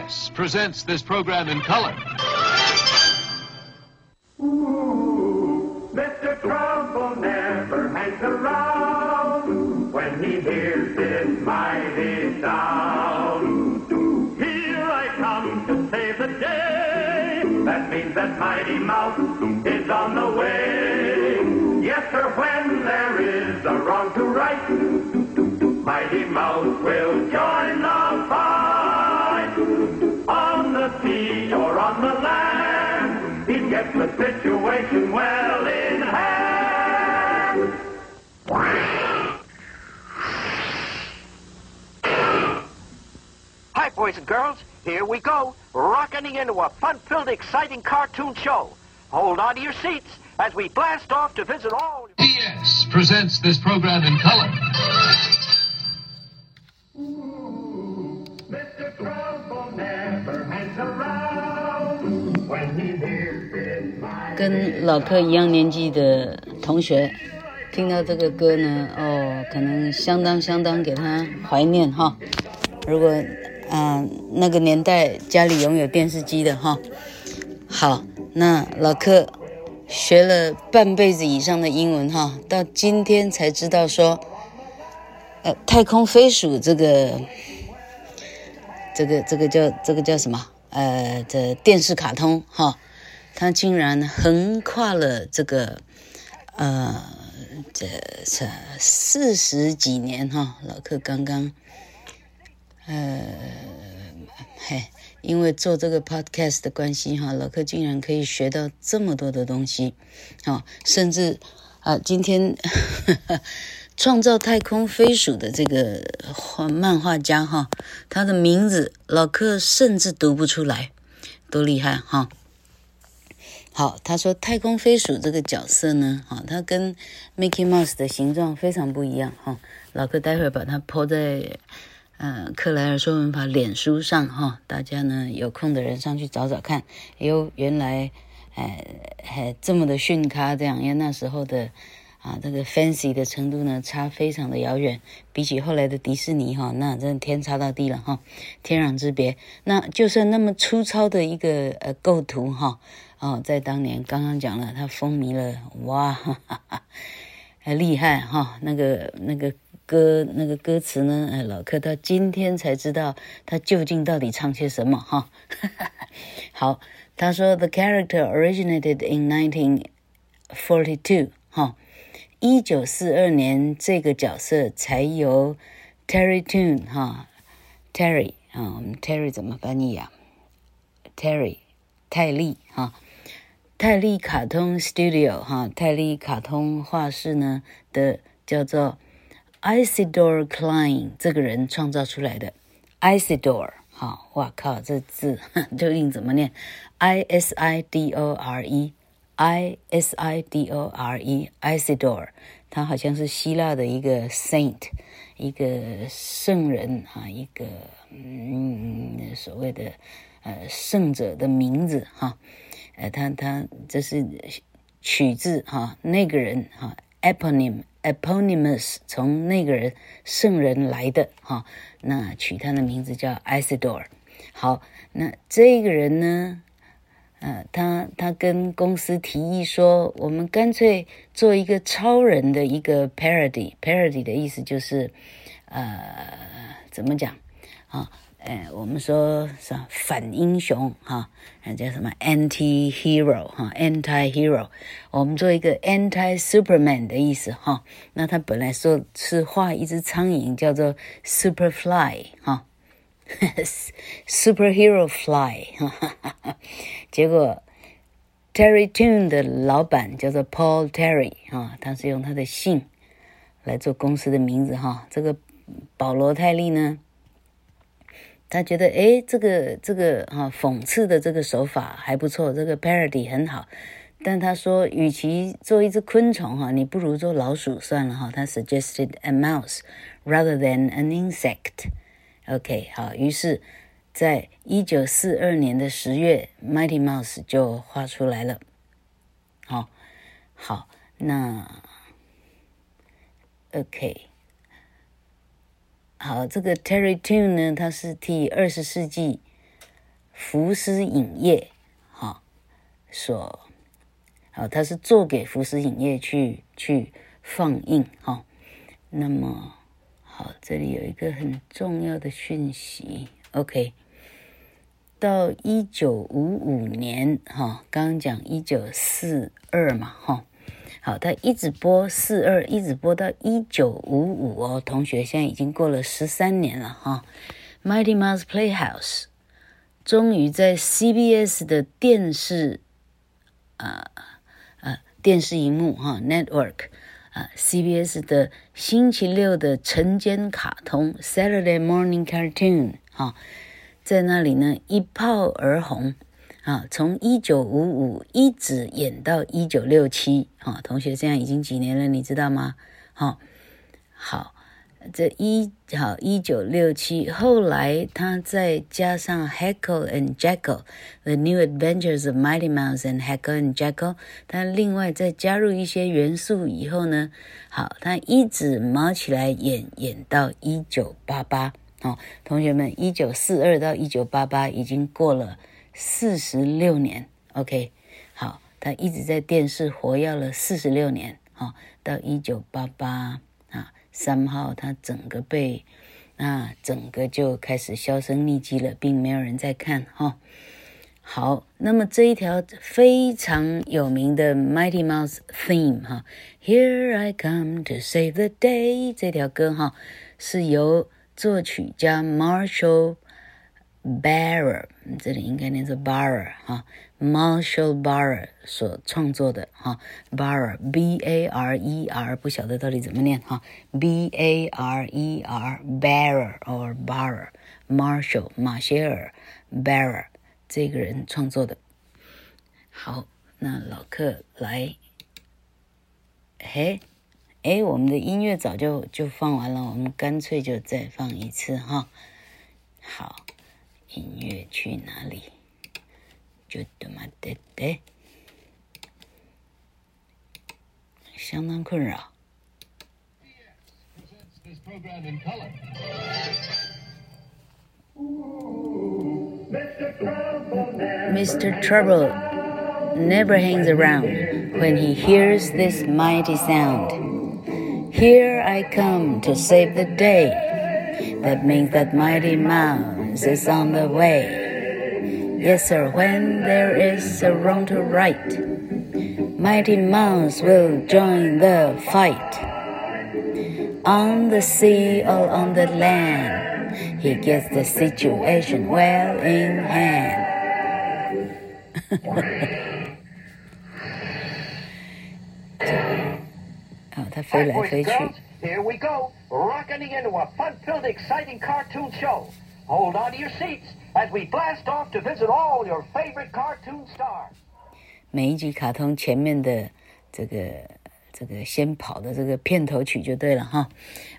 PBS presents this program in color. Ooh, Mr. Trouble never hangs around when he hears this mighty sound. Here I come to save the day. That means that Mighty Mouse is on the way. Yes, sir, when there is a wrong to right, Mighty Mouse will join the well in hand. Hi, boys and girls. Here we go, rocketing into a fun-filled, exciting cartoon show. Hold on to your seats as we blast off to visit all... PBS presents this program in color. Mr. Trouble never hangs around when he hears this mighty 跟老柯一样年纪的同学，听到这个歌呢，哦，可能相当相当给他怀念哈。如果啊、那个年代家里拥有电视机的哈，好，那老柯学了半辈子以上的英文哈，到今天才知道说，呃，太空飞鼠这个这个这个叫这个叫什么？呃，这电视卡通哈。他竟然横跨了这个，呃，这这四十几年哈，老克刚刚，呃，嘿，因为做这个 podcast 的关系哈，老克竟然可以学到这么多的东西，啊，甚至啊，今天呵 呵创造太空飞鼠的这个画漫画家哈，他的名字老克甚至读不出来，多厉害哈！好，他说太空飞鼠这个角色呢，哈，它跟 Mickey Mouse 的形状非常不一样，哈。老哥待会儿把它 po 在呃克莱尔说文法脸书上，哈，大家呢有空的人上去找找看。哟，原来哎还这么的逊咖这样，因为那时候的啊这个 fancy 的程度呢差非常的遥远，比起后来的迪士尼哈，那真的天差大地了哈，天壤之别。那就算那么粗糙的一个呃构图哈。哦，在当年刚刚讲了，他风靡了，哇，哈哈哈，还厉害哈！那个那个歌那个歌词呢？哎，老柯到今天才知道他究竟到底唱些什么哈。好，他说 The character originated in 1942，哈，一九四二年这个角色才由 Terry Toon 哈，Terry 啊，我们 Terry 怎么翻译呀？Terry 泰利哈。泰利卡通 Studio 哈，泰利卡通画室呢的叫做 Isidor Klein 这个人创造出来的 Isidore 哈，哇靠，这字 究竟怎么念？I S I D O R E，I S I D O R E，Isidor，他好像是希腊的一个 Saint，一个圣人哈，一个嗯所谓的呃圣者的名字哈。呃，他他这是取自哈那个人哈，eponym eponymous 从那个人圣人来的哈，那取他的名字叫 Isidor。好，那这个人呢，呃，他他跟公司提议说，我们干脆做一个超人的一个 parody，parody 的意思就是呃，怎么讲啊？哎，我们说是反英雄哈，那叫什么 anti hero 哈，anti hero。我们做一个 anti Superman 的意思哈。那他本来说是画一只苍蝇，叫做 Superfly 哈，superhero fly 哈哈哈哈。结果 Terry Toon 的老板叫做 Paul Terry 哈，他是用他的姓来做公司的名字哈。这个保罗泰利呢？他觉得，哎，这个这个哈讽刺的这个手法还不错，这个 parody 很好。但他说，与其做一只昆虫哈，你不如做老鼠算了哈。他 suggested a mouse rather than an insect。OK，好，于是，在一九四二年的十月，Mighty Mouse 就画出来了。好，好，那 OK。好，这个 Terry Toon 呢，他是替二十世纪福斯影业，哈，所，好，他是做给福斯影业去去放映，哈。那么，好，这里有一个很重要的讯息，OK。到一九五五年，哈，刚刚讲一九四二嘛，哈。好，他一直播四二，一直播到一九五五哦。同学，现在已经过了十三年了哈。Mighty Mouse Playhouse 终于在 CBS 的电视啊啊电视荧幕哈 Network 啊 CBS 的星期六的晨间卡通 Saturday Morning Cartoon 哈，在那里呢一炮而红。啊，从一九五五一直演到一九六七，啊，同学现在已经几年了，你知道吗？好，好，这一好一九六七，后来他再加上 Heckle and Jeckle，The New Adventures of Mighty Mouse and Heckle and Jeckle，他另外再加入一些元素以后呢，好，他一直忙起来演，演到一九八八，好，同学们，一九四二到一九八八已经过了。四十六年，OK，好，他一直在电视活跃了四十六年，好，到一九八八啊，三号他整个被啊，整个就开始销声匿迹了，并没有人在看哈。好，那么这一条非常有名的 Mighty Mouse Theme 哈，Here I come to save the day 这条歌哈，是由作曲家 Marshall。Barer，这里应该念作 Barer 哈，Marshall Barer 所创作的哈，Barer，B A R E R，不晓得到底怎么念哈，B A R E R，Barer or Barer，Marshall 马歇尔 Barer 这个人创作的。好，那老客来，嘿，哎，我们的音乐早就就放完了，我们干脆就再放一次哈，好。音乐去哪里？就他妈的的，相当困扰。Mr. Trouble never hangs around when he hears this mighty sound. Here I come to save the day. That means that mighty mouse is on the way. Yes, sir, when there is a wrong to right, Mighty Mouse will join the fight. On the sea or on the land, he gets the situation well in hand. 好，他飞来飞去。Here we go, rocketing into a fun-filled, exciting cartoon show. Hold on to your seats as we blast off to visit all your favorite cartoon stars. 每一集卡通前面的这个这个先跑的这个片头曲就对了哈。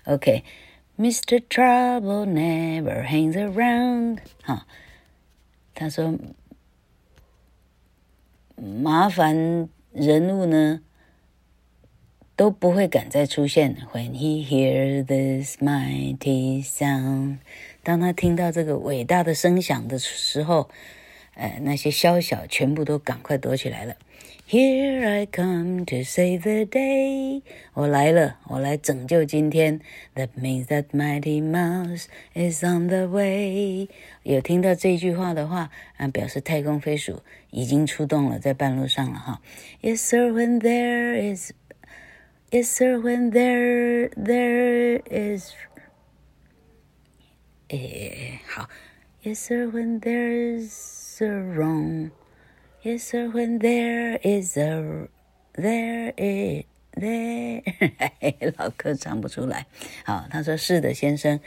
OK，Mr. Trouble never hangs around。哈，他说麻烦人物呢 都不会敢再出现。When he hears this mighty sound。当他听到这个伟大的声响的时候，呃，那些宵小全部都赶快躲起来了。Here I come to save the day，我来了，我来拯救今天。That means that mighty mouse is on the way。有听到这句话的话，啊，表示太空飞鼠已经出动了，在半路上了哈。Yes sir, when there is, yes sir, when there there is. 诶，好，Yes sir, when there's a wrong. Yes sir, when there is a there is there，老客唱不出来。好，他说是的，先生。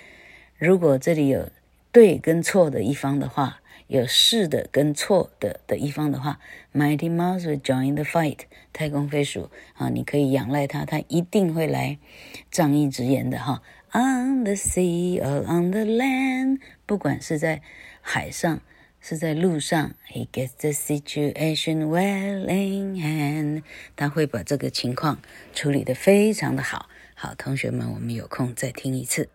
如果这里有对跟错的一方的话， 有是的跟错的的一方的话，Mighty Mouse will join the fight。太空飞鼠啊，你可以仰赖他，他一定会来仗义直言的哈。On the sea or on the land，不管是在海上，是在路上，He gets the situation well in hand。他会把这个情况处理得非常的好。好，同学们，我们有空再听一次。